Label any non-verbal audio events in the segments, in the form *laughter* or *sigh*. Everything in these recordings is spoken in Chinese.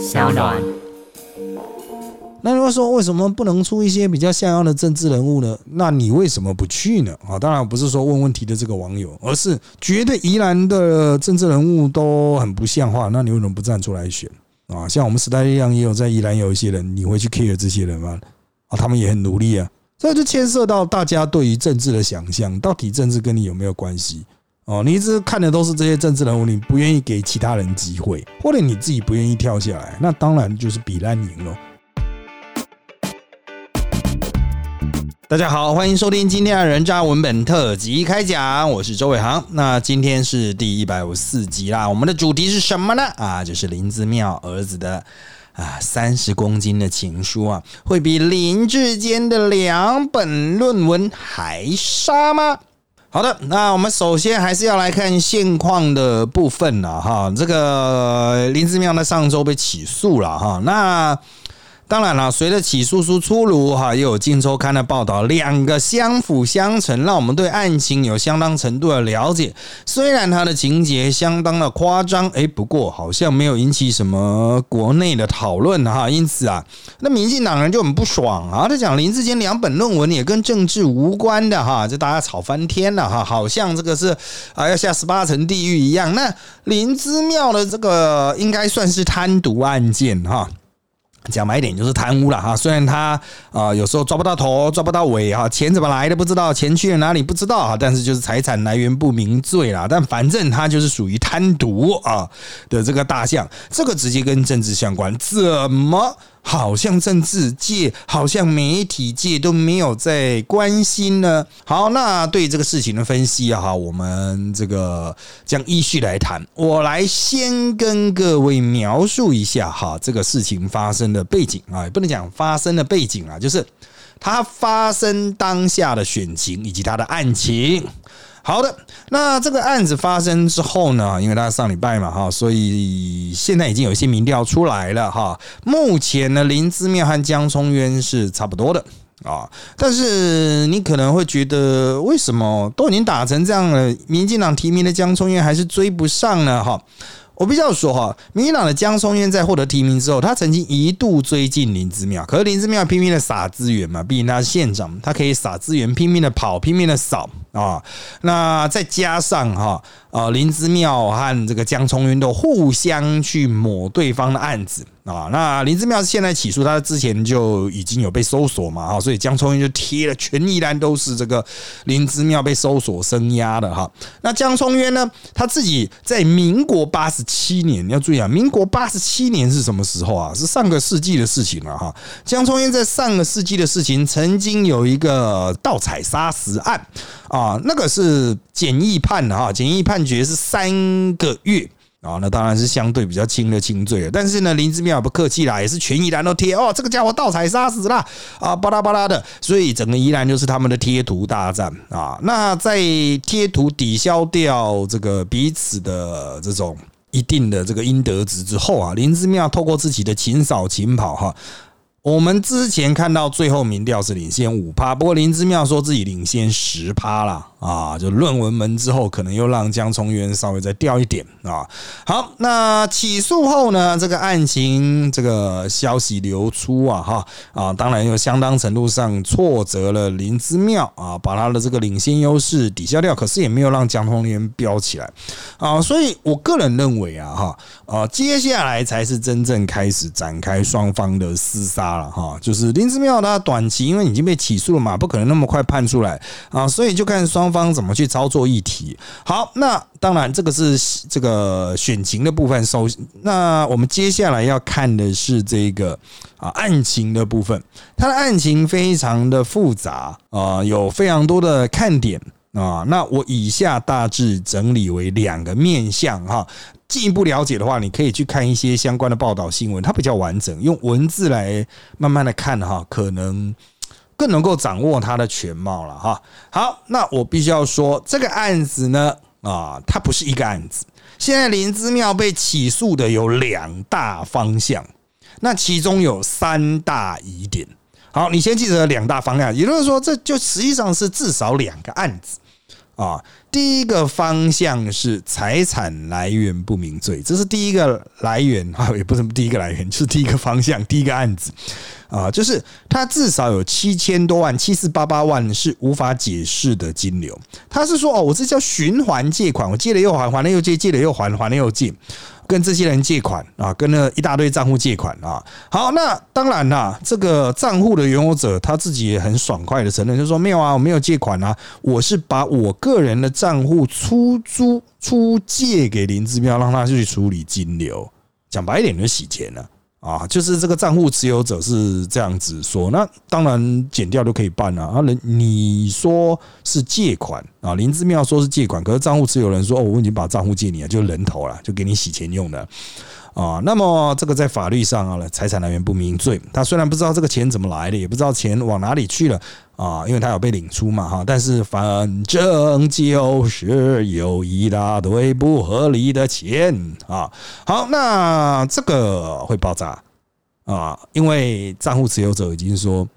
小暖。那如果说为什么不能出一些比较像样的政治人物呢？那你为什么不去呢？啊，当然不是说问问题的这个网友，而是觉得宜兰的政治人物都很不像话，那你为什么不站出来选啊？像我们时代力量也有在宜兰有一些人，你会去 care 这些人吗？啊，他们也很努力啊，这就牵涉到大家对于政治的想象，到底政治跟你有没有关系？哦，你一直看的都是这些政治人物，你不愿意给其他人机会，或者你自己不愿意跳下来，那当然就是比烂赢了。大家好，欢迎收听今天的人渣文本特辑开讲，我是周伟航。那今天是第一百五十四集啦，我们的主题是什么呢？啊，就是林子妙儿子的啊三十公斤的情书啊，会比林志坚的两本论文还杀吗？好的，那我们首先还是要来看现况的部分了哈。这个林志妙呢，上周被起诉了哈，那。当然了，随着起诉书出炉，哈，又有《镜周刊》的报道，两个相辅相成，让我们对案情有相当程度的了解。虽然它的情节相当的夸张，诶，不过好像没有引起什么国内的讨论哈。因此啊，那民进党人就很不爽啊，他讲林志坚两本论文也跟政治无关的哈，就大家吵翻天了哈，好像这个是啊要下十八层地狱一样。那林之妙的这个应该算是贪渎案件哈。讲白一点就是贪污了哈，虽然他啊有时候抓不到头抓不到尾哈，钱怎么来的不知道，钱去了哪里不知道哈，但是就是财产来源不明罪啦，但反正他就是属于贪渎啊的这个大象，这个直接跟政治相关，怎么？好像政治界、好像媒体界都没有在关心呢。好，那对这个事情的分析啊，哈，我们这个将依序来谈。我来先跟各位描述一下哈，这个事情发生的背景啊，也不能讲发生的背景啊，就是它发生当下的选情以及它的案情。好的，那这个案子发生之后呢？因为他上礼拜嘛，哈，所以现在已经有一些民调出来了，哈。目前呢，林之妙和江聪渊是差不多的啊，但是你可能会觉得，为什么都已经打成这样了，民进党提名的江聪渊还是追不上呢？哈。我必须要说哈，民进党的江松渊在获得提名之后，他曾经一度追进林之妙，可是林之妙拼命的撒资源嘛，毕竟他是县长，他可以撒资源，拼命的跑，拼命的扫啊。那再加上哈，呃，林之妙和这个江聪渊都互相去抹对方的案子。啊，那林之妙现在起诉他之前就已经有被搜索嘛，哈，所以江聪渊就贴了全一栏都是这个林之妙被搜索声压的哈。那江聪渊呢，他自己在民国八十七年，你要注意啊，民国八十七年是什么时候啊？是上个世纪的事情了哈。江聪渊在上个世纪的事情，曾经有一个盗采砂石案啊，那个是简易判的哈，简易判决是三个月。啊，那当然是相对比较轻的轻罪了。但是呢，林之妙不客气啦，也是全宜兰都贴哦，这个家伙盗采杀死了啊，巴拉巴拉的。所以整个宜兰就是他们的贴图大战啊。那在贴图抵消掉这个彼此的这种一定的这个应得值之后啊，林之妙透过自己的勤扫勤跑哈。我们之前看到最后民调是领先五趴，不过林之妙说自己领先十趴了。啊，就论文门之后，可能又让江从渊稍微再掉一点啊。好，那起诉后呢，这个案情这个消息流出啊，哈啊，当然又相当程度上挫折了林之妙啊，把他的这个领先优势抵消掉，可是也没有让江聪渊飙起来啊。所以我个人认为啊，哈啊，接下来才是真正开始展开双方的厮杀了哈。就是林之妙他短期因为已经被起诉了嘛，不可能那么快判出来啊，所以就看双。方怎么去操作议题？好，那当然这个是这个选情的部分。首那我们接下来要看的是这个啊案情的部分。它的案情非常的复杂啊，有非常多的看点啊。那我以下大致整理为两个面向哈。进一步了解的话，你可以去看一些相关的报道新闻，它比较完整，用文字来慢慢的看哈，可能。更能够掌握它的全貌了哈。好，那我必须要说，这个案子呢，啊，它不是一个案子。现在林之妙被起诉的有两大方向，那其中有三大疑点。好，你先记得两大方向，也就是说，这就实际上是至少两个案子啊。第一个方向是财产来源不明罪，这是第一个来源啊，也不是第一个来源，就是第一个方向，第一个案子啊，就是他至少有七千多万，七四八八万是无法解释的金流。他是说哦，我这叫循环借款，我借了又还，还了又借，借了又还，还了又借。跟这些人借款啊，跟那一大堆账户借款啊。好，那当然啦，这个账户的拥有者他自己也很爽快的承认，就说没有啊，我没有借款啊，我是把我个人的账户出租出借给林志妙，让他去处理金流。讲白一点，就洗钱了。啊，啊就是这个账户持有者是这样子说，那当然减掉就可以办了啊。人你说是借款啊，林志妙说是借款，可是账户持有人说哦，我已经把账户借你了，就人头了，就给你洗钱用的。啊，那么这个在法律上啊，财产来源不明罪，他虽然不知道这个钱怎么来的，也不知道钱往哪里去了啊，因为他有被领出嘛哈，但是反正就是有一大堆不合理的钱啊。好，那这个会爆炸啊，因为账户持有者已经说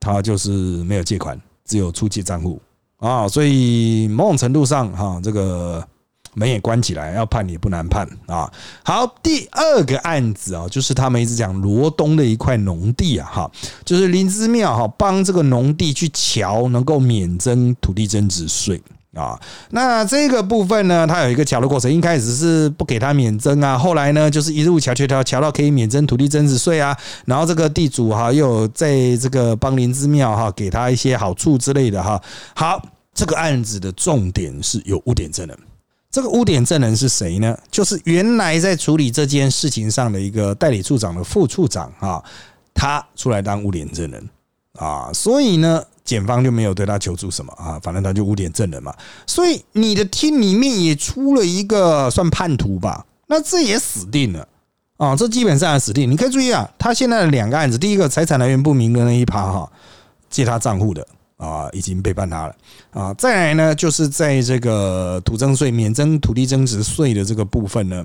他就是没有借款，只有出借账户啊，所以某种程度上哈，这个。门也关起来，要判也不难判啊。好，第二个案子啊，就是他们一直讲罗东的一块农地啊，哈，就是林之庙哈帮这个农地去桥能够免征土地增值税啊。那这个部分呢，它有一个桥的过程，一开始是不给他免征啊，后来呢，就是一路桥桥桥桥到可以免征土地增值税啊。然后这个地主哈又在这个帮林之庙哈给他一些好处之类的哈。好，这个案子的重点是有污点证人。这个污点证人是谁呢？就是原来在处理这件事情上的一个代理处长的副处长啊，他出来当污点证人啊，所以呢，检方就没有对他求助什么啊，反正他就污点证人嘛。所以你的厅里面也出了一个算叛徒吧？那这也死定了啊！这基本上死定。你可以注意啊，他现在的两个案子，第一个财产来源不明的那一趴哈，借他账户的。啊，已经背叛他了啊！再来呢，就是在这个土增税免征土地增值税的这个部分呢，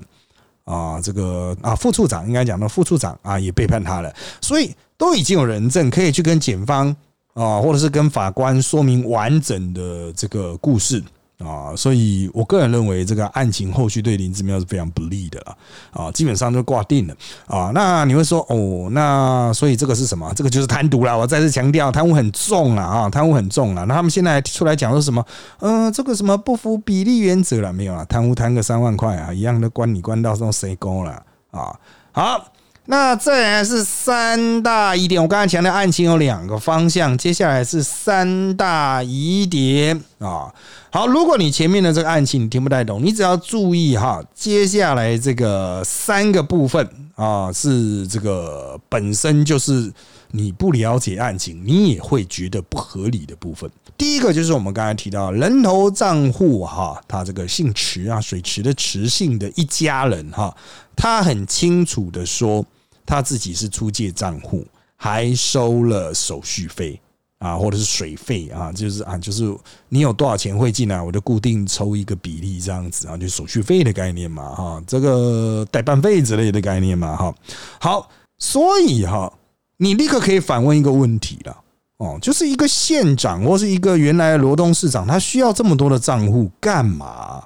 啊，这个啊副处长应该讲到副处长啊也背叛他了，所以都已经有人证可以去跟检方啊，或者是跟法官说明完整的这个故事。啊，所以我个人认为这个案情后续对林志妙是非常不利的啊，啊，基本上就挂定了啊。那你会说哦，那所以这个是什么？这个就是贪渎了。我再次强调，贪污很重了啊，贪污很重了。那他们现在出来讲说什么？嗯，这个什么不符比例原则了没有啊？贪污贪个三万块啊，一样的关你关到这种谁高了啊？好。那再来是三大疑点，我刚才强调案情有两个方向，接下来是三大疑点啊。好，如果你前面的这个案情你听不太懂，你只要注意哈，接下来这个三个部分啊，是这个本身就是你不了解案情，你也会觉得不合理的部分。第一个就是我们刚才提到人头账户哈，他这个姓池啊，水池的池姓的一家人哈，他很清楚的说。他自己是出借账户，还收了手续费啊，或者是水费啊，就是啊，就是你有多少钱汇进来，我就固定抽一个比例这样子啊，就手续费的概念嘛，哈，这个代办费之类的概念嘛，哈，好，所以哈，你立刻可以反问一个问题了，哦，就是一个县长或是一个原来的罗东市长，他需要这么多的账户干嘛？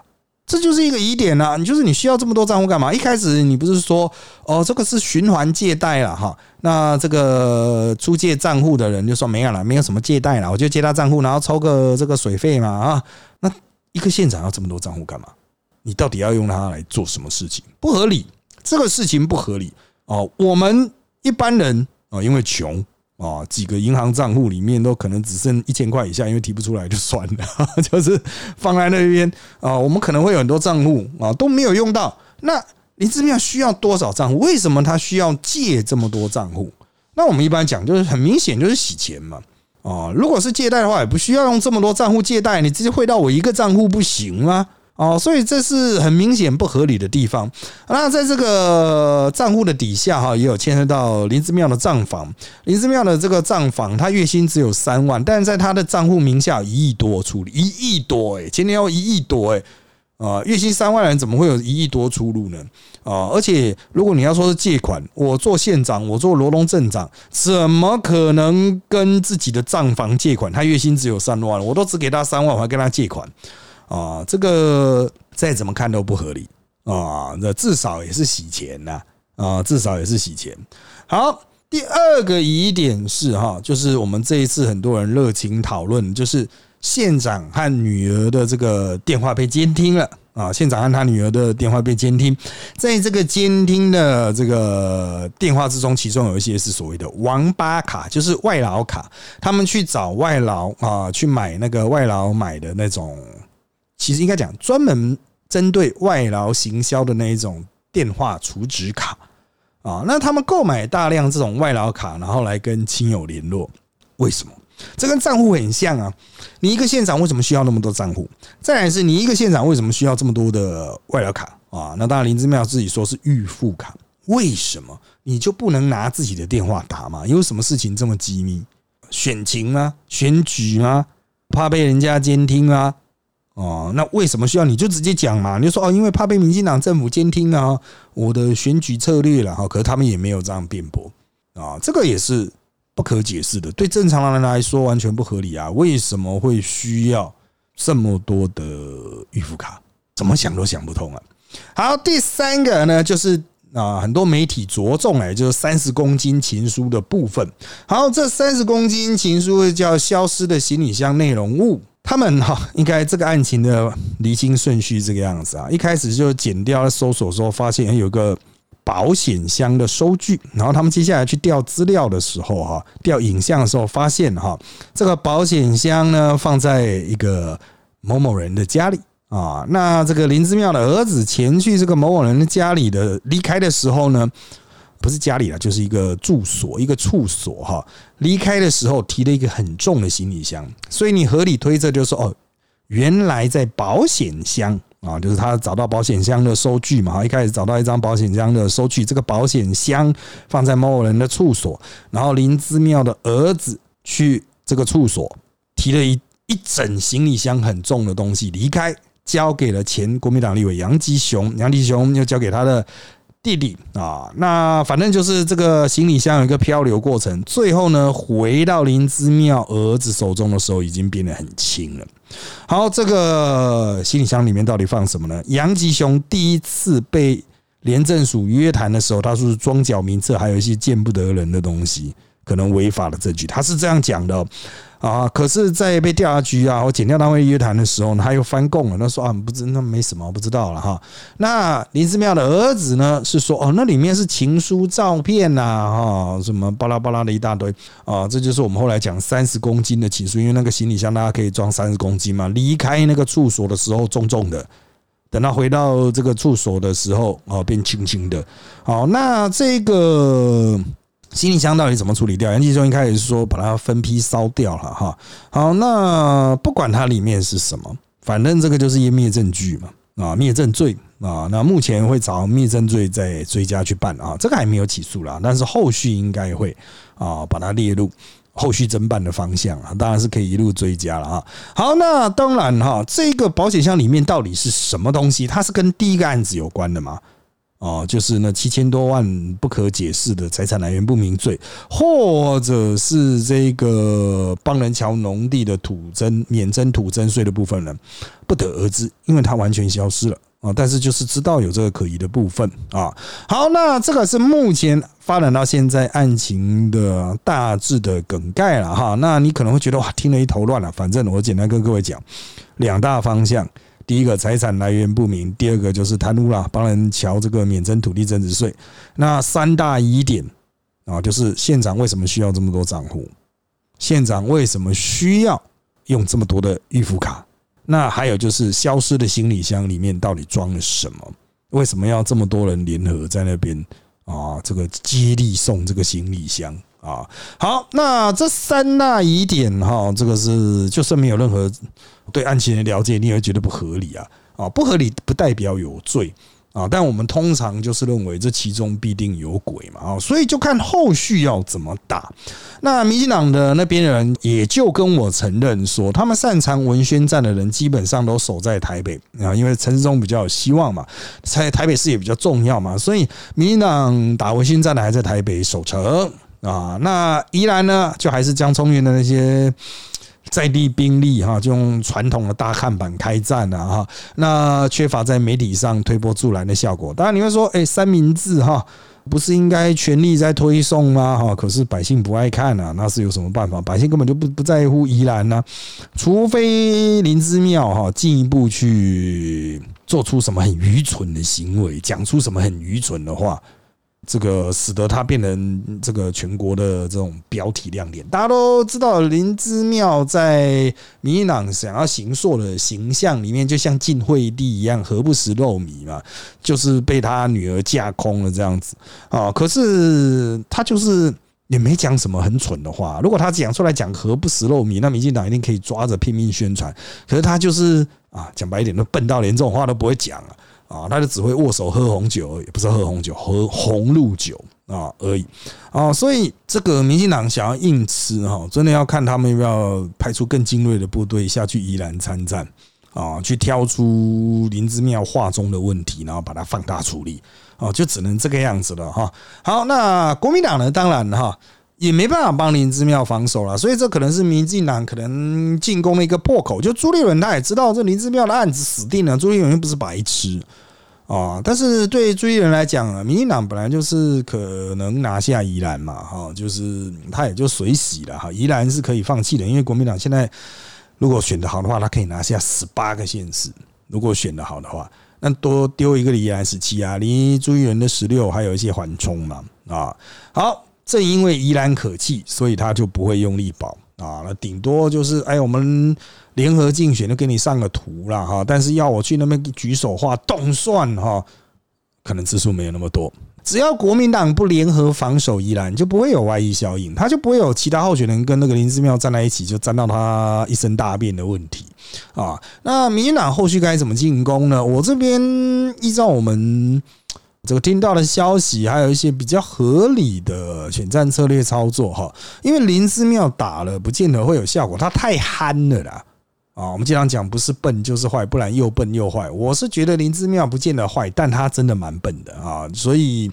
这就是一个疑点呐，你就是你需要这么多账户干嘛？一开始你不是说哦，这个是循环借贷了哈？那这个出借账户的人就说没有了，没有什么借贷了，我就借他账户，然后抽个这个水费嘛啊？那一个县长要这么多账户干嘛？你到底要用它来做什么事情？不合理，这个事情不合理哦。我们一般人啊，因为穷。啊，几个银行账户里面都可能只剩一千块以下，因为提不出来就算了，*laughs* 就是放在那边啊。我们可能会有很多账户啊都没有用到。那林志妙需要多少账户？为什么他需要借这么多账户？那我们一般讲就是很明显就是洗钱嘛。啊，如果是借贷的话，也不需要用这么多账户借贷，你直接汇到我一个账户不行吗？哦，所以这是很明显不合理的地方。那在这个账户的底下哈，也有牵涉到林之庙的账房。林之庙的这个账房，他月薪只有三万，但是在他的账户名下一亿多处理，一亿多哎，今年要一亿多哎，啊，月薪三万人怎么会有一亿多出入呢？啊，而且如果你要说是借款，我做县长，我做罗龙镇长，怎么可能跟自己的账房借款？他月薪只有三万，我都只给他三万，我还跟他借款。啊，这个再怎么看都不合理啊，那至少也是洗钱呐啊，至少也是洗钱。好，第二个疑点是哈，就是我们这一次很多人热情讨论，就是县长和女儿的这个电话被监听了。啊，县长和他女儿的电话被监听，在这个监听的这个电话之中，其中有一些是所谓的王八卡，就是外劳卡。他们去找外劳啊，去买那个外劳买的那种，其实应该讲专门针对外劳行销的那一种电话储值卡啊。那他们购买大量这种外劳卡，然后来跟亲友联络，为什么？这跟账户很像啊！你一个县长为什么需要那么多账户？再来是你一个县长为什么需要这么多的外劳卡啊？那当然林之妙自己说是预付卡，为什么你就不能拿自己的电话打吗？有什么事情这么机密？选情吗？选举吗？怕被人家监听吗？哦，那为什么需要你就直接讲嘛？你就说哦，因为怕被民进党政府监听啊，我的选举策略了哈。可是他们也没有这样辩驳啊，这个也是。不可解释的，对正常人来说完全不合理啊！为什么会需要这么多的预付卡？怎么想都想不通啊！好，第三个呢，就是啊，很多媒体着重哎，就是三十公斤情书的部分。好，这三十公斤情书叫消失的行李箱内容物。他们哈，应该这个案情的离清顺序这个样子啊，一开始就剪掉了搜索时候，发现有个。保险箱的收据，然后他们接下来去调资料的时候，哈，调影像的时候，发现哈，这个保险箱呢放在一个某某人的家里啊。那这个林之妙的儿子前去这个某某人的家里的离开的时候呢，不是家里了，就是一个住所，一个处所哈。离开的时候提了一个很重的行李箱，所以你合理推测就是说，哦，原来在保险箱。啊，就是他找到保险箱的收据嘛，一开始找到一张保险箱的收据，这个保险箱放在某某人的处所，然后林之妙的儿子去这个处所提了一一整行李箱很重的东西离开，交给了前国民党立委杨吉雄，杨吉雄又交给他的弟弟啊，那反正就是这个行李箱有一个漂流过程，最后呢回到林之妙儿子手中的时候，已经变得很轻了。好，这个行李箱里面到底放什么呢？杨吉雄第一次被廉政署约谈的时候，他说是装脚名册，还有一些见不得人的东西，可能违法的证据，他是这样讲的。啊！可是，在被调查局啊或检调单位约谈的时候呢，他又翻供了。他说啊，不知那没什么，不知道了哈。那林之妙的儿子呢，是说哦，那里面是情书、照片呐，哈，什么巴拉巴拉的一大堆啊。这就是我们后来讲三十公斤的情书，因为那个行李箱大家可以装三十公斤嘛。离开那个处所的时候重重的，等他回到这个处所的时候哦，变轻轻的。好，那这个。行李箱到底怎么处理掉？杨继忠一开始是说把它分批烧掉了哈。好，那不管它里面是什么，反正这个就是湮灭证据嘛啊，灭证罪啊。那目前会找灭证罪再追加去办啊，这个还没有起诉啦，但是后续应该会啊把它列入后续侦办的方向啊，当然是可以一路追加了啊。好，那当然哈，这个保险箱里面到底是什么东西？它是跟第一个案子有关的吗？哦，就是那七千多万不可解释的财产来源不明罪，或者是这个邦人桥农地的土增免征土增税的部分呢，不得而知，因为它完全消失了啊。但是就是知道有这个可疑的部分啊。好，那这个是目前发展到现在案情的大致的梗概了哈。那你可能会觉得哇，听了一头乱了。反正我简单跟各位讲两大方向。第一个财产来源不明，第二个就是贪污啦，帮人瞧这个免征土地增值税。那三大疑点啊，就是县长为什么需要这么多账户？县长为什么需要用这么多的预付卡？那还有就是消失的行李箱里面到底装了什么？为什么要这么多人联合在那边啊？这个接力送这个行李箱啊？好，那这三大疑点哈，这个是就算没有任何。对案情的了解，你也会觉得不合理啊！啊，不合理不代表有罪啊，但我们通常就是认为这其中必定有鬼嘛啊，所以就看后续要怎么打。那民进党的那边人也就跟我承认说，他们擅长文宣战的人基本上都守在台北啊，因为陈世忠比较有希望嘛，在台北市也比较重要嘛，所以民进党打文宣战的还在台北守城啊。那宜兰呢，就还是江聪元的那些。在地兵力哈，就用传统的大看板开战啊哈，那缺乏在媒体上推波助澜的效果。当然你会说，哎，三明治哈。不是应该全力在推送吗？哈，可是百姓不爱看啊，那是有什么办法？百姓根本就不不在乎宜兰呢，除非林之妙哈进一步去做出什么很愚蠢的行为，讲出什么很愚蠢的话。这个使得他变成这个全国的这种标题亮点。大家都知道林之妙在民进党想要行塑的形象里面，就像晋惠帝一样，何不食肉糜嘛？*laughs* 就是被他女儿架空了这样子啊。可是他就是也没讲什么很蠢的话。如果他讲出来讲何不食肉糜，那民进党一定可以抓着拼命宣传。可是他就是啊，讲白一点，都笨到连这种话都不会讲了。啊他就只会握手喝红酒，也不是喝红酒，喝红露酒啊而已啊。所以这个民进党想要硬吃哈，真的要看他们要不要派出更精锐的部队下去宜兰参战啊，去挑出林之妙话中的问题，然后把它放大处理啊，就只能这个样子了哈。好，那国民党呢，当然哈也没办法帮林之妙防守了，所以这可能是民进党可能进攻的一个破口。就朱立伦他也知道这林之妙的案子死定了，朱立伦又不是白痴。啊，但是对朱立伦来讲，民进党本来就是可能拿下宜兰嘛，哈，就是他也就水洗了哈，宜兰是可以放弃的，因为国民党现在如果选的好的话，他可以拿下十八个县市，如果选的好的话，那多丢一个宜兰十七啊，离朱一伦的十六还有一些缓冲嘛，啊，好，正因为宜兰可弃，所以他就不会用力保啊，那顶多就是哎我们。联合竞选就给你上个图了哈，但是要我去那边举手画动算哈，可能次数没有那么多。只要国民党不联合防守宜兰，就不会有外溢效应，他就不会有其他候选人跟那个林志妙站在一起，就沾到他一身大便的问题啊。那民进党后续该怎么进攻呢？我这边依照我们这个听到的消息，还有一些比较合理的选战策略操作哈。因为林之妙打了，不见得会有效果，他太憨了啦。啊，我们经常讲不是笨就是坏，不然又笨又坏。我是觉得林之妙不见得坏，但他真的蛮笨的啊，所以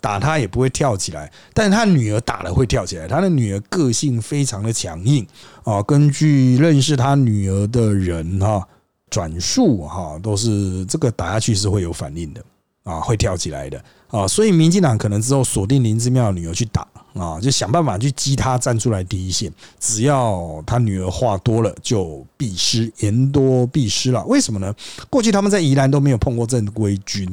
打他也不会跳起来。但是他女儿打了会跳起来，他的女儿个性非常的强硬啊。根据认识他女儿的人哈转述哈，都是这个打下去是会有反应的啊，会跳起来的啊。所以民进党可能之后锁定林之妙女儿去打。啊，就想办法去激他站出来第一线。只要他女儿话多了，就必失，言多必失了。为什么呢？过去他们在宜兰都没有碰过正规军，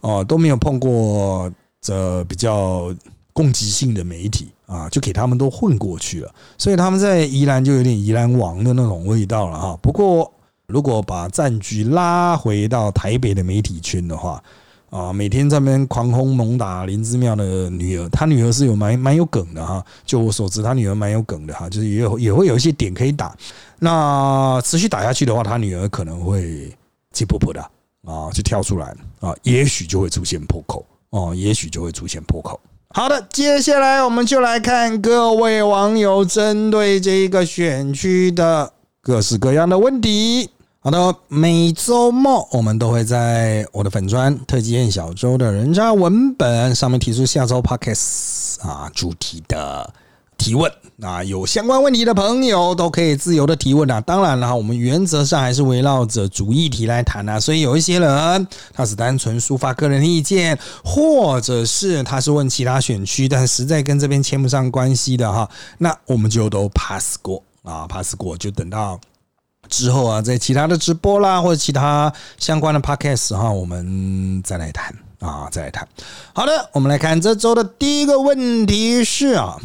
哦，都没有碰过这比较攻击性的媒体啊，就给他们都混过去了。所以他们在宜兰就有点宜兰王的那种味道了哈。不过，如果把战局拉回到台北的媒体圈的话，啊，每天在那边狂轰猛打林之妙的女儿，他女儿是有蛮蛮有梗的哈。就我所知，他女儿蛮有梗的哈，就是也有也会有一些点可以打。那持续打下去的话，他女儿可能会气破破的啊，就跳出来啊，也许就会出现破口哦，也许就会出现破口。好的，接下来我们就来看各位网友针对这一个选区的各式各样的问题。好的，每周末我们都会在我的粉砖特级宴小周的人渣文本上面提出下周 podcast 啊主题的提问啊，有相关问题的朋友都可以自由的提问啊。当然了，我们原则上还是围绕着主议题来谈啊。所以有一些人他是单纯抒发个人意见，或者是他是问其他选区，但实在跟这边牵不上关系的哈，那我们就都 pass 过啊，pass 过就等到。之后啊，在其他的直播啦，或者其他相关的 podcast 哈，我们再来谈啊，再来谈。好的，我们来看这周的第一个问题是啊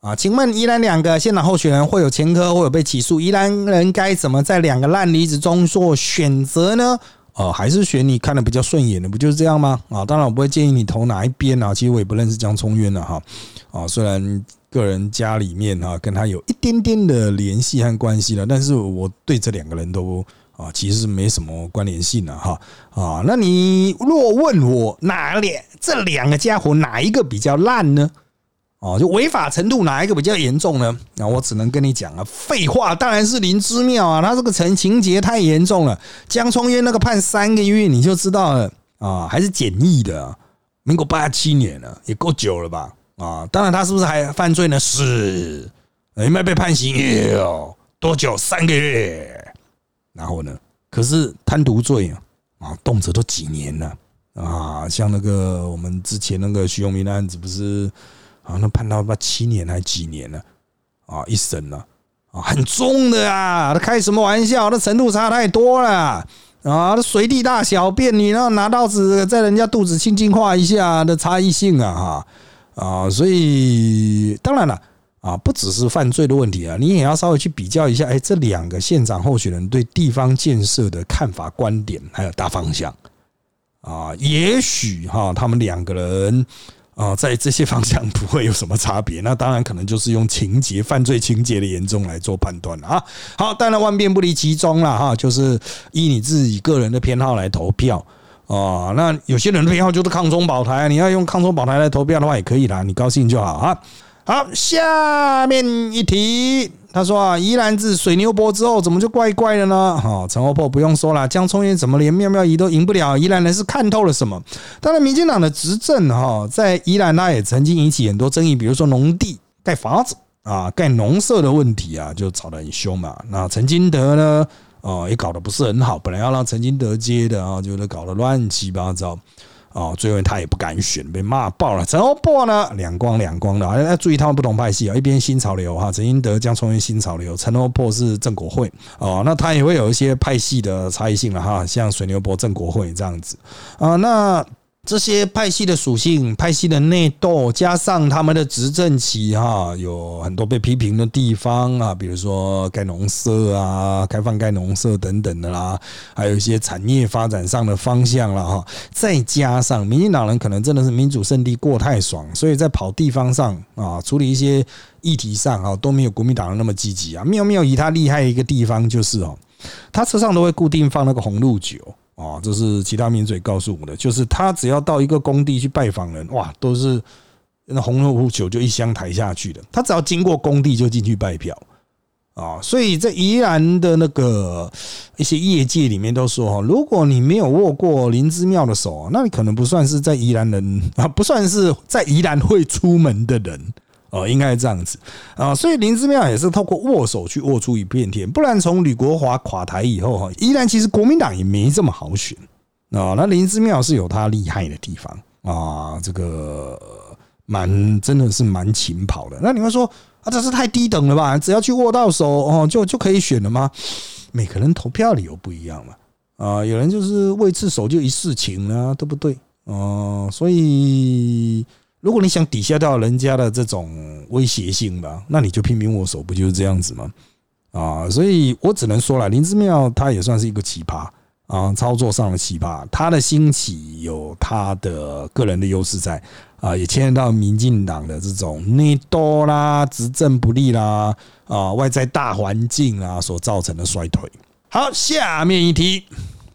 啊，请问宜兰两个县长候选人会有前科，或有被起诉，宜兰人该怎么在两个烂梨子中做选择呢？哦，还是选你看的比较顺眼的，不就是这样吗？啊，当然我不会建议你投哪一边啊，其实我也不认识江聪渊了哈啊，虽然。个人家里面啊，跟他有一点点的联系和关系了，但是我对这两个人都啊，其实没什么关联性了哈啊。那你若问我哪两这两个家伙哪一个比较烂呢？哦，就违法程度哪一个比较严重呢？那我只能跟你讲啊，废话，当然是林之妙啊，他这个成情节太严重了。江聪渊那个判三个月，你就知道了啊，还是简易的，民国八七年了，也够久了吧？啊，当然他是不是还犯罪呢？是，有没有被判刑？有多久？三个月。然后呢？可是贪渎罪啊，啊，动辄都几年了啊！像那个我们之前那个徐永明的案子，不是啊？那判到他七年还几年了啊？一审了啊，很重的啊！他开什么玩笑？那程度差太多了啊！随地大小便，你那拿刀子在人家肚子轻轻划一下的差异性啊，哈啊！所以当然了。啊，不只是犯罪的问题啊，你也要稍微去比较一下，哎，这两个县长候选人对地方建设的看法、观点还有大方向啊，也许哈，他们两个人啊，在这些方向不会有什么差别。那当然可能就是用情节、犯罪情节的严重来做判断了啊。好，当然万变不离其宗了哈，就是依你自己个人的偏好来投票哦。那有些人的偏好就是抗中保台，你要用抗中保台来投票的话也可以啦，你高兴就好啊。好，下面一题，他说啊，宜兰自水牛波之后，怎么就怪怪的呢？哈，陈欧破不用说了，江聪元怎么连妙妙仪都赢不了？宜兰人是看透了什么？当然，民进党的执政哈，在宜兰呢也曾经引起很多争议，比如说农地盖房子啊，盖农舍的问题啊，就吵得很凶嘛。那陈金德呢，哦，也搞得不是很好，本来要让陈金德接的啊，就是搞得乱七八糟。哦，最后他也不敢选，被骂爆了。陈欧珀呢，两光两光的，要注意他们不同派系啊。一边新潮流哈，陈金德将成为新潮流，陈欧珀是郑国会哦，那他也会有一些派系的差异性了哈，像水牛博郑国会这样子啊，那。这些派系的属性、派系的内斗，加上他们的执政期哈，有很多被批评的地方啊，比如说盖农舍啊、开放盖农舍等等的啦，还有一些产业发展上的方向了哈。再加上民进党人可能真的是民主圣地过太爽，所以在跑地方上啊，处理一些议题上啊，都没有国民党人那么积极啊。妙妙以他厉害一个地方就是哦，他车上都会固定放那个红露酒。啊，这是其他名嘴告诉我的，就是他只要到一个工地去拜访人，哇，都是那红肉酒就一箱抬下去的。他只要经过工地就进去拜票啊，所以在宜兰的那个一些业界里面都说哈，如果你没有握过林之妙的手，那你可能不算是在宜兰人啊，不算是在宜兰会出门的人。哦，应该是这样子啊，所以林之妙也是透过握手去握出一片天，不然从吕国华垮台以后哈，依然其实国民党也没这么好选啊。那林之妙是有他厉害的地方啊，这个蛮真的是蛮勤跑的。那你们说啊，这是太低等了吧？只要去握到手哦，就就可以选了吗？每个人投票理由不一样嘛啊，有人就是为次手就一世情啊，对不对？哦，所以。如果你想抵消掉人家的这种威胁性吧，那你就拼命握手，不就是这样子吗？啊，所以我只能说了，林之妙他也算是一个奇葩啊，操作上的奇葩。他的兴起有他的个人的优势在啊，也牵涉到民进党的这种内斗啦、执政不利啦啊、外在大环境啊所造成的衰退。好，下面一题。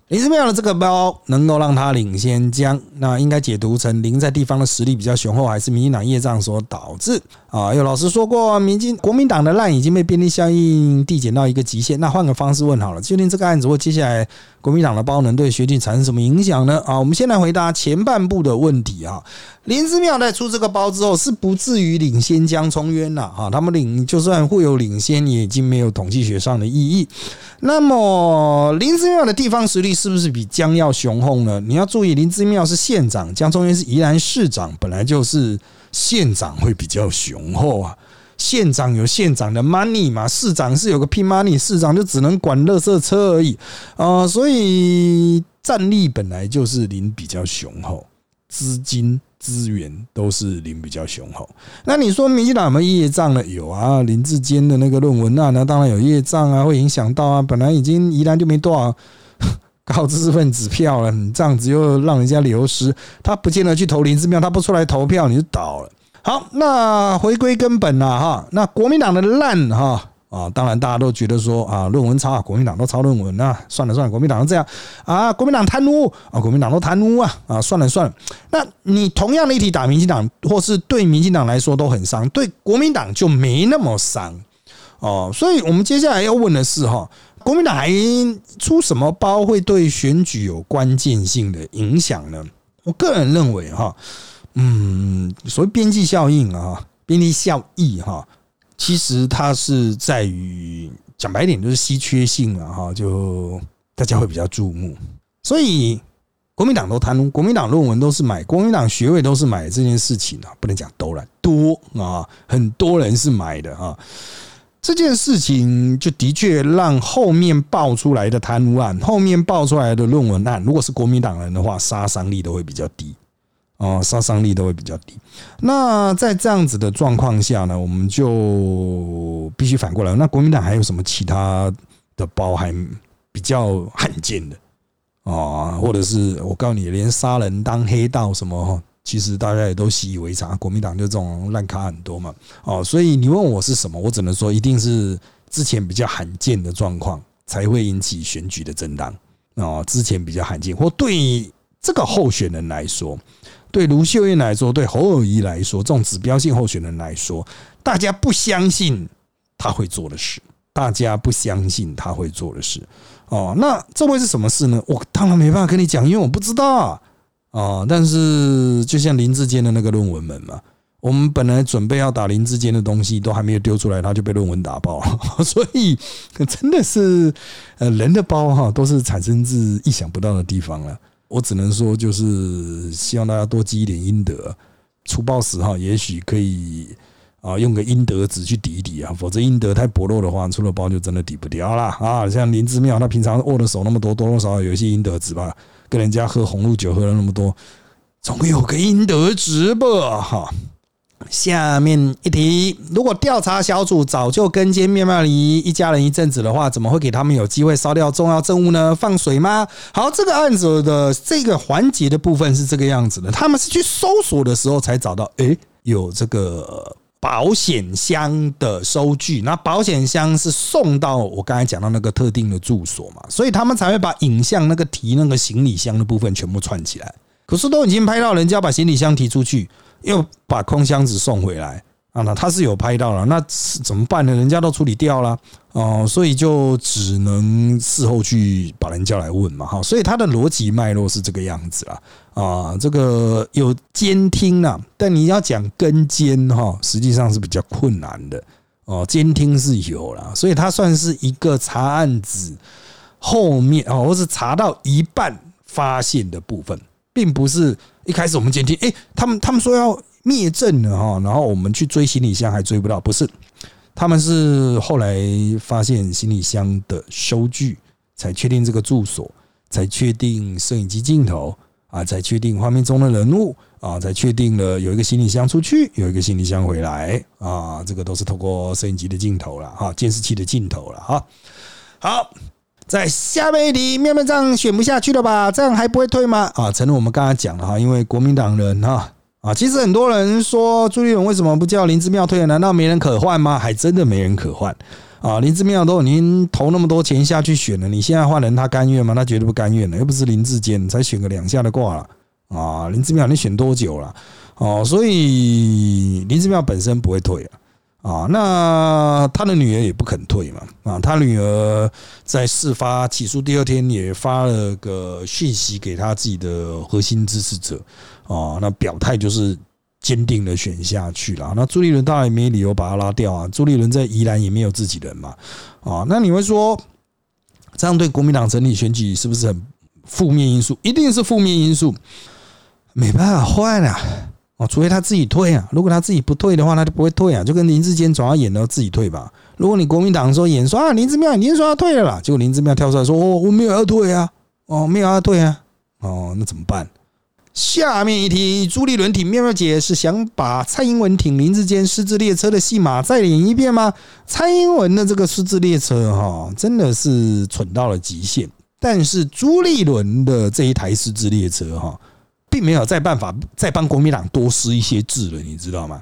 林之妙的这个包能够让他领先江，那应该解读成林在地方的实力比较雄厚，还是民进党业障所导致？啊，有老师说过，民进国民党的烂已经被便利效应递减到一个极限。那换个方式问好了，究竟这个案子或接下来国民党的包能对学弟产生什么影响呢？啊，我们先来回答前半部的问题啊。林之妙在出这个包之后，是不至于领先江聪渊了啊。他们领就算会有领先，也已经没有统计学上的意义。那么林之妙的地方实力是不是比江要雄厚呢？你要注意，林之妙是县长，江聪渊是宜兰市长，本来就是县长会比较雄厚啊。县长有县长的 money 嘛，市长是有个 P money，市长就只能管乐色车而已啊。所以战力本来就是林比较雄厚，资金。资源都是林比较雄厚，那你说民进党有没有业障呢？有啊，林志坚的那个论文啊，那当然有业障啊，会影响到啊。本来已经宜兰就没多少高知识分子票了，你这样子又让人家流失，他不见得去投林志妙，他不出来投票你就倒了。好，那回归根本了哈，那国民党的烂哈。啊，当然大家都觉得说啊，论文抄啊，国民党都抄论文啊，算了算了，国民党这样啊，国民党贪污啊，国民党都贪污啊，啊，算了算了。那你同样的一题打民进党，或是对民进党来说都很伤，对国民党就没那么伤哦。所以我们接下来要问的是哈，国民党还出什么包会对选举有关键性的影响呢？我个人认为哈，嗯，所谓边际效应啊，边际效益哈。其实它是在于讲白点就是稀缺性了哈，就大家会比较注目。所以国民党都贪污，国民党论文都是买，国民党学位都是买这件事情啊，不能讲都了，多啊，很多人是买的啊。这件事情就的确让后面爆出来的贪污案，后面爆出来的论文案，如果是国民党人的话，杀伤力都会比较低哦，杀伤力都会比较低。那在这样子的状况下呢，我们就必须反过来，那国民党还有什么其他的包还比较罕见的啊？或者是我告诉你，连杀人当黑道什么？其实大家也都习以为常，国民党就这种烂咖很多嘛，哦，所以你问我是什么，我只能说一定是之前比较罕见的状况才会引起选举的震荡哦，之前比较罕见，或对这个候选人来说，对卢秀燕来说，对侯友谊来说，这种指标性候选人来说，大家不相信他会做的事，大家不相信他会做的事，哦，那这会是什么事呢？我当然没办法跟你讲，因为我不知道。啊但是就像林志坚的那个论文门嘛，我们本来准备要打林志坚的东西，都还没有丢出来，他就被论文打爆了。*laughs* 所以真的是，呃，人的包哈，都是产生自意想不到的地方了。我只能说，就是希望大家多积一点阴德，出报时哈，也许可以啊，用个阴德值去抵一抵啊，否则阴德太薄弱的话，出了包就真的抵不掉了啊。像林志妙，他平常握的手那么多，多多少少有一些阴德值吧。跟人家喝红露酒喝了那么多，总有个应得值吧？哈。下面一题，如果调查小组早就跟监妙妙里一家人一阵子的话，怎么会给他们有机会烧掉重要证物呢？放水吗？好，这个案子的这个环节的部分是这个样子的，他们是去搜索的时候才找到，诶，有这个。保险箱的收据，那保险箱是送到我刚才讲到那个特定的住所嘛，所以他们才会把影像那个提那个行李箱的部分全部串起来。可是都已经拍到人家把行李箱提出去，又把空箱子送回来。啊，那他是有拍到了，那怎么办呢？人家都处理掉了哦，所以就只能事后去把人叫来问嘛，哈，所以他的逻辑脉络是这个样子啦。啊，这个有监听啊，但你要讲跟监哈，实际上是比较困难的哦。监听是有了，所以他算是一个查案子后面哦，或是查到一半发现的部分，并不是一开始我们监听，哎，他们他们说要。灭证了哈，然后我们去追行李箱还追不到，不是，他们是后来发现行李箱的收据，才确定这个住所，才确定摄影机镜头啊，才确定画面中的人物啊，才确定了有一个行李箱出去，有一个行李箱回来啊，这个都是透过摄影机的镜头了哈，监视器的镜头了哈。好，在下面一题，面面样选不下去了吧？这样还不会退吗？啊，承认我们刚才讲了哈，因为国民党人哈。啊，其实很多人说朱立伦为什么不叫林志妙退？难道没人可换吗？还真的没人可换啊！林志妙都已经投那么多钱下去选了，你现在换人，他甘愿吗？他绝对不甘愿的，又不是林志坚，才选个两下的挂了啊！林志妙你选多久了？哦，所以林志妙本身不会退啊。啊，那他的女儿也不肯退嘛。啊，他女儿在事发起诉第二天也发了个讯息给他自己的核心支持者。哦，那表态就是坚定的选下去了。那朱立伦当然也没理由把他拉掉啊。朱立伦在宜兰也没有自己人嘛。啊，那你会说这样对国民党整体选举是不是很负面因素？一定是负面因素，没办法换啊。哦，除非他自己退啊。如果他自己不退的话，他就不会退啊。就跟林志坚总要演到自己退吧。如果你国民党说演说啊，林志妙已经说要退了啦，结果林志妙跳出来说哦，我没有要退啊，哦，没有要退啊，哦，那怎么办？下面一题，朱立伦挺妙妙姐是想把蔡英文挺林志坚失智列车的戏码再演一遍吗？蔡英文的这个失智列车哈，真的是蠢到了极限。但是朱立伦的这一台失智列车哈，并没有再办法再帮国民党多失一些智了，你知道吗？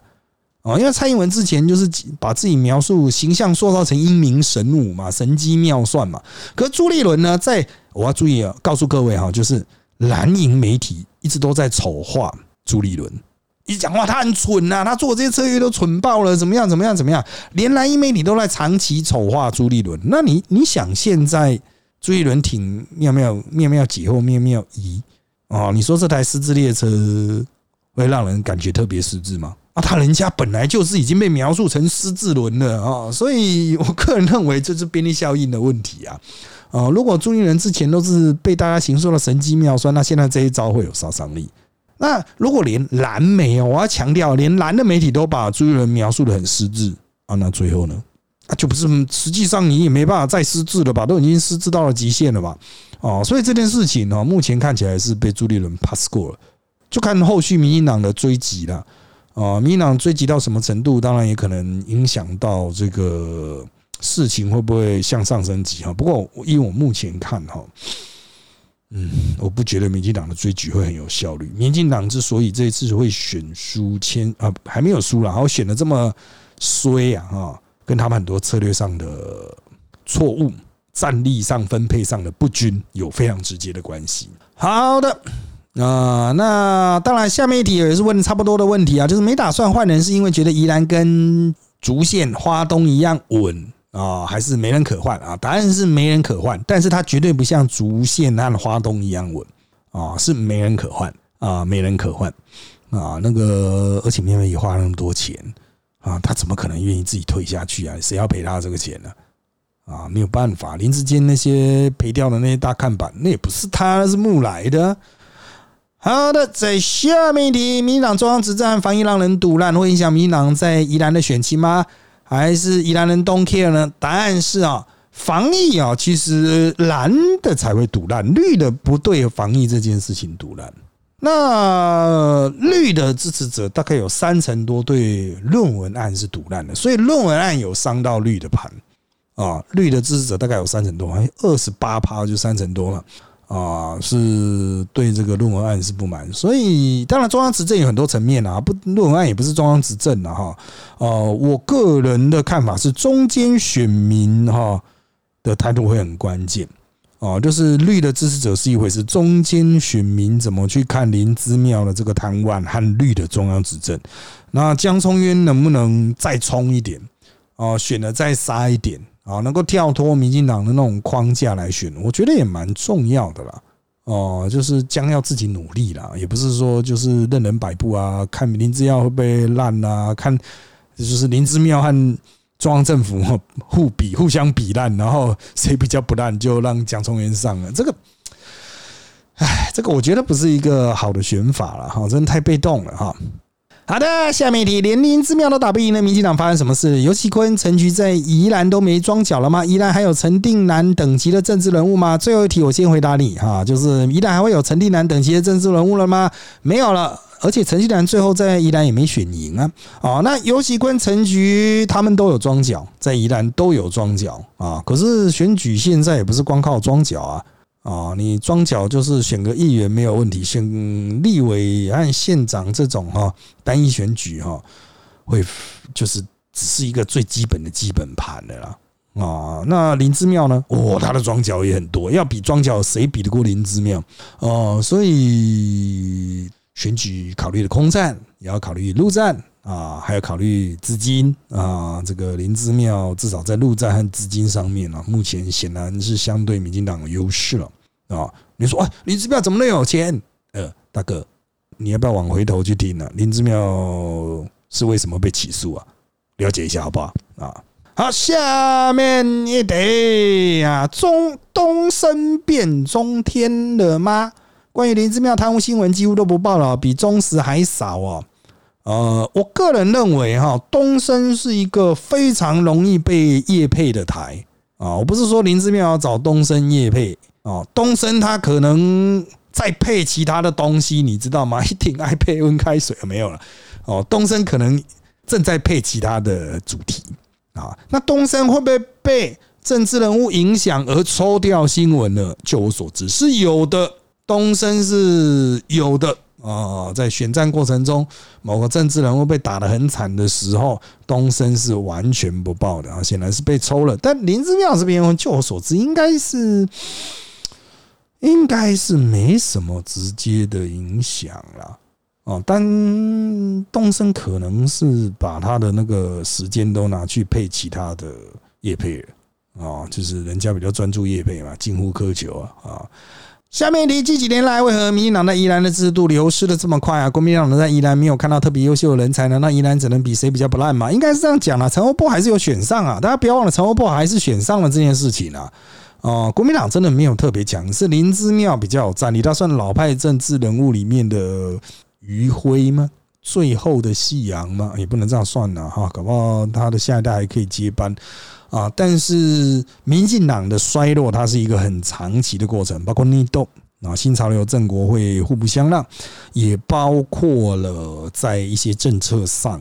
哦，因为蔡英文之前就是把自己描述形象塑造成英明神武嘛，神机妙算嘛。可朱立伦呢，在我要注意啊，告诉各位哈，就是蓝营媒体。一直都在丑化朱立伦，一讲话他很蠢呐，他做这些策略都蠢爆了，怎么样怎么样怎么样？连蓝营媒体都在长期丑化朱立伦。那你你想现在朱立伦挺妙妙妙妙几后妙妙一哦？你说这台失智列车会让人感觉特别失智吗？啊，他人家本来就是已经被描述成失智轮了啊，所以我个人认为这是便利效应的问题啊。啊，如果朱立伦之前都是被大家形容的神机妙算，那现在这一招会有杀伤力。那如果连蓝媒，我要强调，连蓝的媒体都把朱立伦描述的很失智啊，那最后呢？啊，就不是，实际上你也没办法再失智了吧？都已经失智到了极限了吧？哦，所以这件事情呢，目前看起来是被朱立伦 pass 过了，就看后续民进党的追击了。啊，民进党追击到什么程度，当然也可能影响到这个。事情会不会向上升级哈？不过，因为我目前看哈，嗯，我不觉得民进党的追举会很有效率。民进党之所以这一次会选输千啊，还没有输了，然后选的这么衰啊，哈，跟他们很多策略上的错误、战力上分配上的不均有非常直接的关系。好的，啊，那当然，下面一题也是问差不多的问题啊，就是没打算换人，是因为觉得宜兰跟竹县花东一样稳。啊，还是没人可换啊！答案是没人可换，但是它绝对不像竹线和花东一样稳啊，是没人可换啊，没人可换啊。那个，而且明明也花那么多钱啊，他怎么可能愿意自己退下去啊？谁要赔他这个钱呢？啊，没有办法，林志坚那些赔掉的那些大看板，那也不是他，是木来的。好的，在下面一题，民党中央执政防疫让人堵烂，会影响民党在宜兰的选情吗？还是宜兰人 don't care 呢？答案是啊，防疫啊，其实蓝的才会堵烂，绿的不对防疫这件事情堵烂。那绿的支持者大概有三成多对论文案是堵烂的，所以论文案有伤到绿的盘啊。绿的支持者大概有三成多，二十八趴就三成多了。啊，是对这个论文案是不满，所以当然中央执政有很多层面啊，不论文案也不是中央执政了哈。呃，我个人的看法是，中间选民哈的态度会很关键哦，就是绿的支持者是一回事，中间选民怎么去看林之妙的这个贪案和绿的中央执政？那江聪渊能不能再冲一点？哦，选的再杀一点？啊，能够跳脱民进党的那种框架来选，我觉得也蛮重要的啦。哦，就是将要自己努力啦，也不是说就是任人摆布啊，看林之耀会不会烂啊，看就是林之妙和中央政府 *laughs* 互比、互相比烂，然后谁比较不烂，就让蒋崇元上了。这个，哎，这个我觉得不是一个好的选法了，哈，真的太被动了，哈。好的，下面一题，连林之妙都打不赢的民进党发生什么事？尤其坤、陈菊在宜兰都没装脚了吗？宜兰还有陈定南等级的政治人物吗？最后一题，我先回答你哈，就是宜兰还会有陈定南等级的政治人物了吗？没有了，而且陈定南最后在宜兰也没选赢啊。哦，那尤其坤、陈菊他们都有装脚，在宜兰都有装脚啊。可是选举现在也不是光靠装脚啊。啊，你庄脚就是选个议员没有问题，选立委按县长这种哈单一选举哈，会就是只是一个最基本的基本盘的啦。啊，那林之妙呢？哦，他的庄脚也很多，要比庄脚谁比得过林之妙？哦，所以选举考虑的空战，也要考虑陆战。啊，还要考虑资金啊，这个林之妙至少在陆战和资金上面啊，目前显然是相对民进党有优势了啊。你说，啊，林之妙怎么能有钱？呃，大哥，你要不要往回头去听呢？林之妙是为什么被起诉啊？了解一下好不好？啊，好，下面一得啊，中东升变中天了吗？关于林之妙贪污新闻几乎都不报了，比中时还少哦。呃，我个人认为哈，东升是一个非常容易被叶配的台啊。我不是说林志妙要找东升叶配啊，东升他可能在配其他的东西，你知道吗？一定爱配温开水没有了哦。东升可能正在配其他的主题啊。那东升会不会被政治人物影响而抽掉新闻呢？就我所知是有的，东升是有的。哦，在选战过程中，某个政治人物被打得很惨的时候，东升是完全不报的啊，显然是被抽了。但林之妙这边，就我所知，应该是应该是没什么直接的影响了哦。但东升可能是把他的那个时间都拿去配其他的叶配了啊，就是人家比较专注叶配嘛，近乎苛求啊啊。下面一题，近几年来，为何民进党在宜兰的制度流失的这么快啊？国民党在宜兰没有看到特别优秀的人才呢？那宜兰只能比谁比较不烂吗？应该是这样讲啊。陈欧波还是有选上啊，大家不要忘了，陈欧波还是选上了这件事情啊。哦，国民党真的没有特别强，是林之妙比较有战力，他算老派政治人物里面的余晖吗？最后的夕阳嘛？也不能这样算了，哈，搞不好他的下一代还可以接班。啊！但是民进党的衰落，它是一个很长期的过程，包括内斗啊，新潮流政国会互不相让，也包括了在一些政策上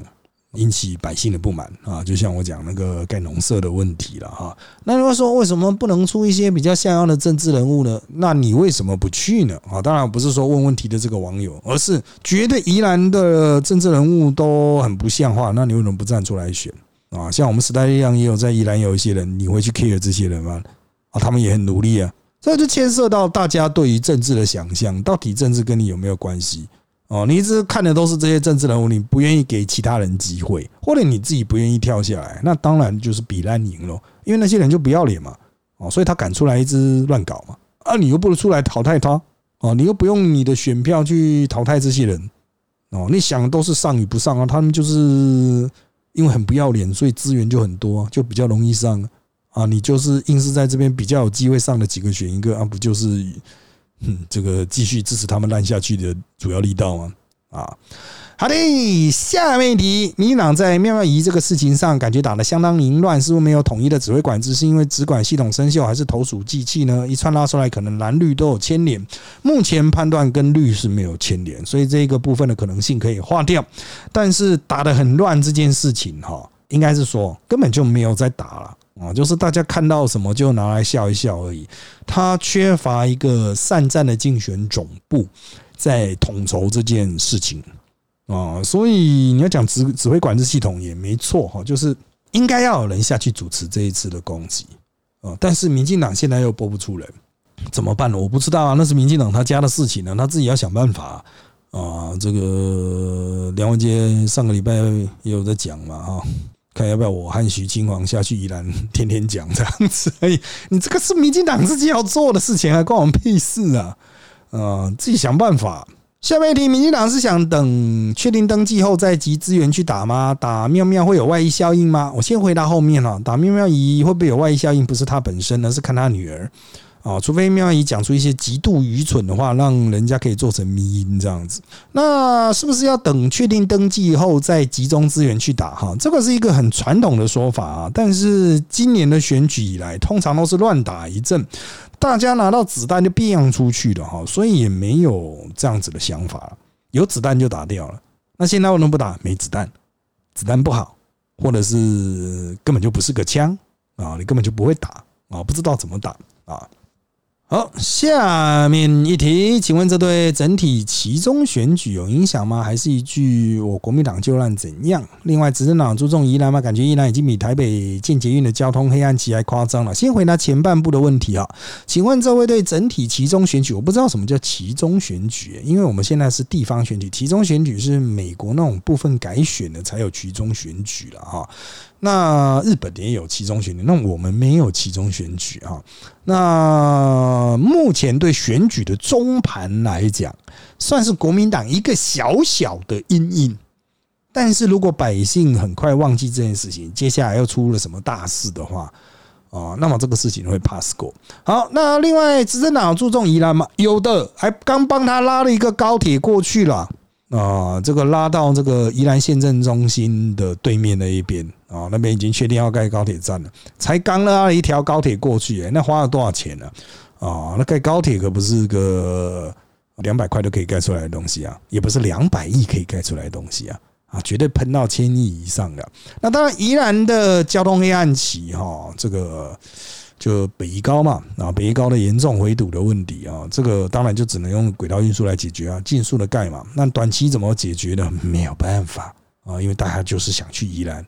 引起百姓的不满啊。就像我讲那个盖农舍的问题了哈。那如果说为什么不能出一些比较像样的政治人物呢？那你为什么不去呢？啊，当然不是说问问题的这个网友，而是觉得宜兰的政治人物都很不像话，那你为什么不站出来选？啊，像我们时代力量也有在宜兰有一些人，你会去 care 这些人吗？啊，他们也很努力啊，这就牵涉到大家对于政治的想象，到底政治跟你有没有关系？哦，你一直看的都是这些政治人物，你不愿意给其他人机会，或者你自己不愿意跳下来，那当然就是比烂赢了，因为那些人就不要脸嘛，哦，所以他敢出来一直乱搞嘛，啊，你又不能出来淘汰他，哦，你又不用你的选票去淘汰这些人，哦，你想都是上与不上啊，他们就是。因为很不要脸，所以资源就很多，就比较容易上啊。你就是硬是在这边比较有机会上的几个选一个啊，不就是，嗯 *laughs* 这个继续支持他们烂下去的主要力道吗？啊。好的，下面一题，民进党在妙妙仪这个事情上，感觉打得相当凌乱，似乎没有统一的指挥管制，是因为直管系统生锈，还是投鼠忌器呢？一串拉出来，可能蓝绿都有牵连。目前判断跟绿是没有牵连，所以这个部分的可能性可以划掉。但是打得很乱这件事情，哈，应该是说根本就没有在打了啊，就是大家看到什么就拿来笑一笑而已。他缺乏一个善战的竞选总部在统筹这件事情。啊，所以你要讲指指挥管制系统也没错哈，就是应该要有人下去主持这一次的攻击啊。但是民进党现在又拨不出人，怎么办呢？我不知道啊，那是民进党他家的事情呢，他自己要想办法啊。这个梁文杰上个礼拜也有在讲嘛哈，看要不要我和徐金煌下去宜兰 *laughs* 天天讲这样子。哎，你这个是民进党自己要做的事情，还关我们屁事啊？啊，自己想办法。下面一题，民进党是想等确定登记后再集资源去打吗？打妙妙会有外溢效应吗？我先回答后面了。打妙妙仪会不会有外溢效应？不是他本身，而是看他女儿啊。除非妙妙仪讲出一些极度愚蠢的话，让人家可以做成迷因这样子。那是不是要等确定登记后再集中资源去打？哈，这个是一个很传统的说法啊。但是今年的选举以来，通常都是乱打一阵。大家拿到子弹就变样出去了哈，所以也没有这样子的想法有子弹就打掉了。那现在为什么不打？没子弹，子弹不好，或者是根本就不是个枪啊，你根本就不会打啊，不知道怎么打啊。好，下面一题，请问这对整体其中选举有影响吗？还是一句我国民党就烂怎样？另外，执政党注重宜兰吗？感觉宜兰已经比台北建捷运的交通黑暗期还夸张了。先回答前半部的问题啊，请问这位对整体其中选举，我不知道什么叫其中选举，因为我们现在是地方选举，其中选举是美国那种部分改选的才有其中选举了哈。那日本也有其中选举，那我们没有其中选举啊。那目前对选举的中盘来讲，算是国民党一个小小的阴影。但是如果百姓很快忘记这件事情，接下来又出了什么大事的话，啊，那么这个事情会 pass 过。好，那另外执政党注重宜兰吗？有的，还刚帮他拉了一个高铁过去了。啊，这个拉到这个宜兰县政中心的对面那一边啊，那边已经确定要盖高铁站了。才刚拉了一条高铁过去，哎，那花了多少钱呢？啊，那盖高铁可不是个两百块都可以盖出来的东西啊，也不是两百亿可以盖出来的东西啊，啊，绝对喷到千亿以上的。那当然，宜兰的交通黑暗期哈，这个。就北移高嘛，啊，北移高的严重回堵的问题啊，这个当然就只能用轨道运输来解决啊，尽速的盖嘛。那短期怎么解决呢？*laughs* 没有办法啊，因为大家就是想去宜兰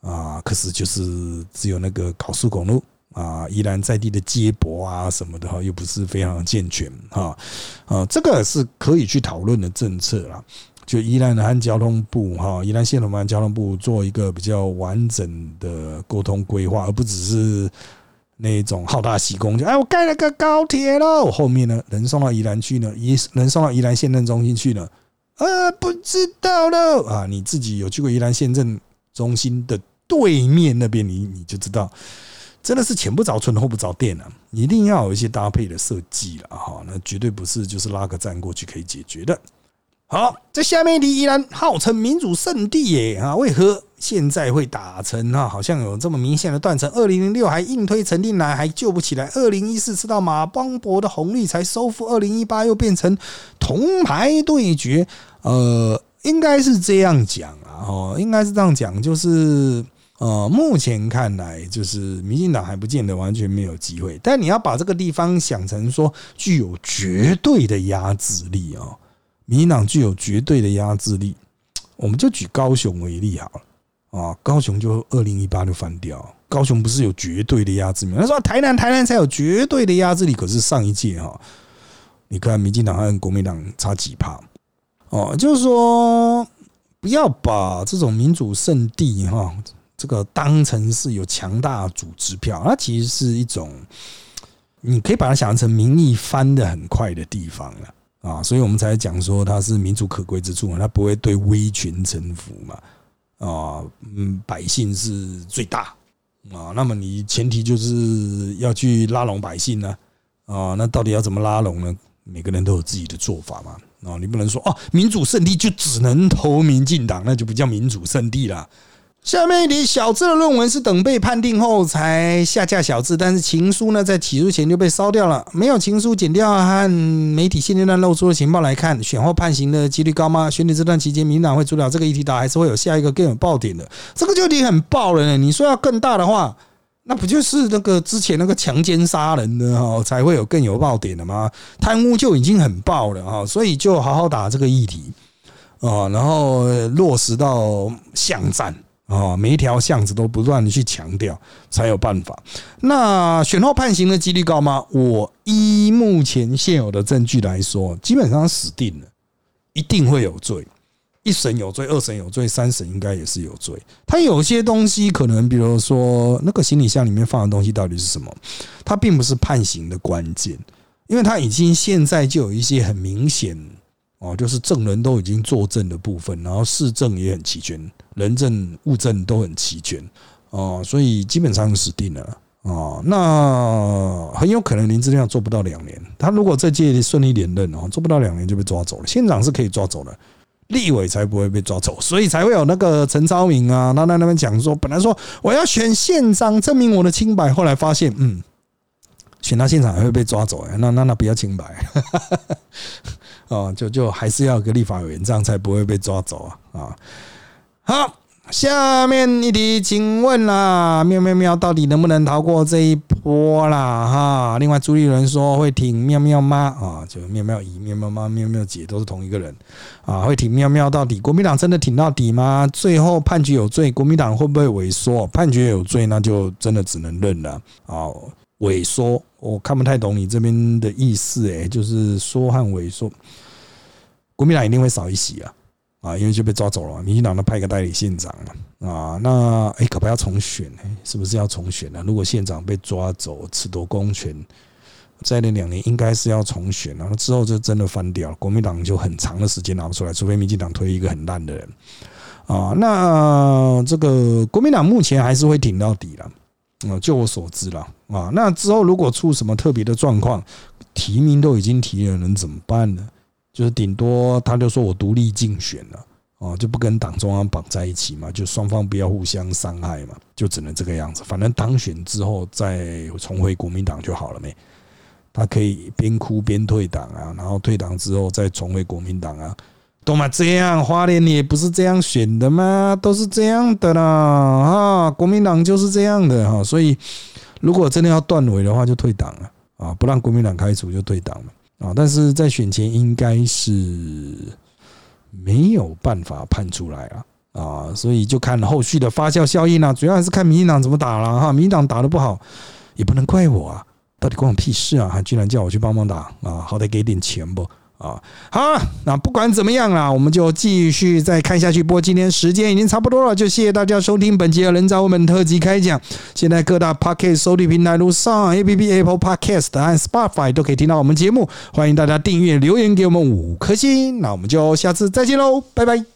啊，可是就是只有那个高速公路啊，宜兰在地的接驳啊什么的哈，又不是非常健全哈啊，这个是可以去讨论的政策啦。就宜兰的和交通部哈，宜兰县的和交通部做一个比较完整的沟通规划，而不只是。那一种好大喜功，就哎，我盖了个高铁了，我后面呢人送到宜兰去呢，宜人送到宜兰县政中心去了，啊，不知道了啊，你自己有去过宜兰县政中心的对面那边，你你就知道，真的是前不着村后不着店啊，一定要有一些搭配的设计了哈，那绝对不是就是拉个站过去可以解决的。好，在下面一题依然号称民主圣地耶啊，为何现在会打成啊？好像有这么明显的断层。二零零六还硬推陈定南，还救不起来。二零一四吃到马邦博的红利才收复。二零一八又变成铜牌对决。呃，应该是这样讲啊，哦，应该是这样讲，就是呃，目前看来，就是民进党还不见得完全没有机会。但你要把这个地方想成说具有绝对的压制力啊。民进党具有绝对的压制力，*tsk* 我们就举高雄为例好了啊，高雄就二零一八就翻掉，高雄不是有绝对的压制力？他说台南台南才有绝对的压制力，可是上一届哈，你看民进党和国民党差几趴哦，就是说不要把这种民主圣地哈，这个当成是有强大组织票，它其实是一种，你可以把它想象成民意翻的很快的地方了。啊，所以我们才讲说它是民主可贵之处嘛，它不会对威权臣服嘛，啊，嗯，百姓是最大啊，那么你前提就是要去拉拢百姓呢，啊，那到底要怎么拉拢呢？每个人都有自己的做法嘛，啊，你不能说哦，民主圣地就只能投民进党，那就不叫民主圣地了。下面一题，小智的论文是等被判定后才下架小智，但是情书呢，在起诉前就被烧掉了。没有情书剪掉和媒体现阶段露出的情报来看，选后判刑的几率高吗？选举这段期间，民党会主导这个议题打，还是会有下一个更有爆点的？这个就题很爆了呢。你说要更大的话，那不就是那个之前那个强奸杀人的哈，才会有更有爆点的吗？贪污就已经很爆了哈，所以就好好打这个议题啊，然后落实到巷战。啊，每一条巷子都不断的去强调，才有办法。那选后判刑的几率高吗？我依目前现有的证据来说，基本上死定了，一定会有罪。一审有罪，二审有罪，三审应该也是有罪。他有些东西可能，比如说那个行李箱里面放的东西到底是什么，它并不是判刑的关键，因为他已经现在就有一些很明显哦，就是证人都已经作证的部分，然后市证也很齐全。人证物证都很齐全哦，所以基本上死定了哦。那很有可能林志亮做不到两年，他如果这届顺利连任哦，做不到两年就被抓走了。县长是可以抓走的，立委才不会被抓走，所以才会有那个陈超明啊，他在那边讲说，本来说我要选县长证明我的清白，后来发现嗯，选到县长还会被抓走哎，那那那不要清白哦，就就还是要个立法委员，这样才不会被抓走啊啊。好，下面一题，请问啦，喵喵喵到底能不能逃过这一波啦？哈，另外朱立伦说会挺喵喵妈啊，就喵喵姨、喵喵妈、喵喵姐都是同一个人啊，会挺喵喵到底？国民党真的挺到底吗？最后判决有罪，国民党会不会萎缩？判决有罪，那就真的只能认了啊。萎缩，我看不太懂你这边的意思，诶，就是缩和萎缩，国民党一定会少一席啊。啊，因为就被抓走了，民进党都派个代理县长了啊。那哎，可不要重选呢？是不是要重选呢？如果县长被抓走，褫夺公权，在那两年应该是要重选了。那之后就真的翻掉，国民党就很长的时间拿不出来，除非民进党推一个很烂的人啊。那这个国民党目前还是会挺到底了啊。就我所知了啊。那之后如果出什么特别的状况，提名都已经提了，能怎么办呢？就是顶多他就说我独立竞选了哦，就不跟党中央绑在一起嘛，就双方不要互相伤害嘛，就只能这个样子。反正当选之后再重回国民党就好了没？他可以边哭边退党啊，然后退党之后再重回国民党啊，懂吗？这样花莲也不是这样选的吗？都是这样的啦啊，国民党就是这样的哈。所以如果真的要断尾的话，就退党了啊，不让国民党开除就退党了。啊，但是在选前应该是没有办法判出来啊啊，所以就看后续的发酵效应啊，主要还是看民进党怎么打了哈。民进党打的不好，也不能怪我啊，到底关我屁事啊？还居然叫我去帮忙打啊？好歹给点钱不啊。好，那不管怎么样啦，我们就继续再看下去。不过今天时间已经差不多了，就谢谢大家收听本期的人造物们特辑开讲。现在各大 Podcast 收听平台如上 APP、Apple Podcast 和 Spotify 都可以听到我们节目，欢迎大家订阅、留言给我们五颗星。那我们就下次再见喽，拜拜。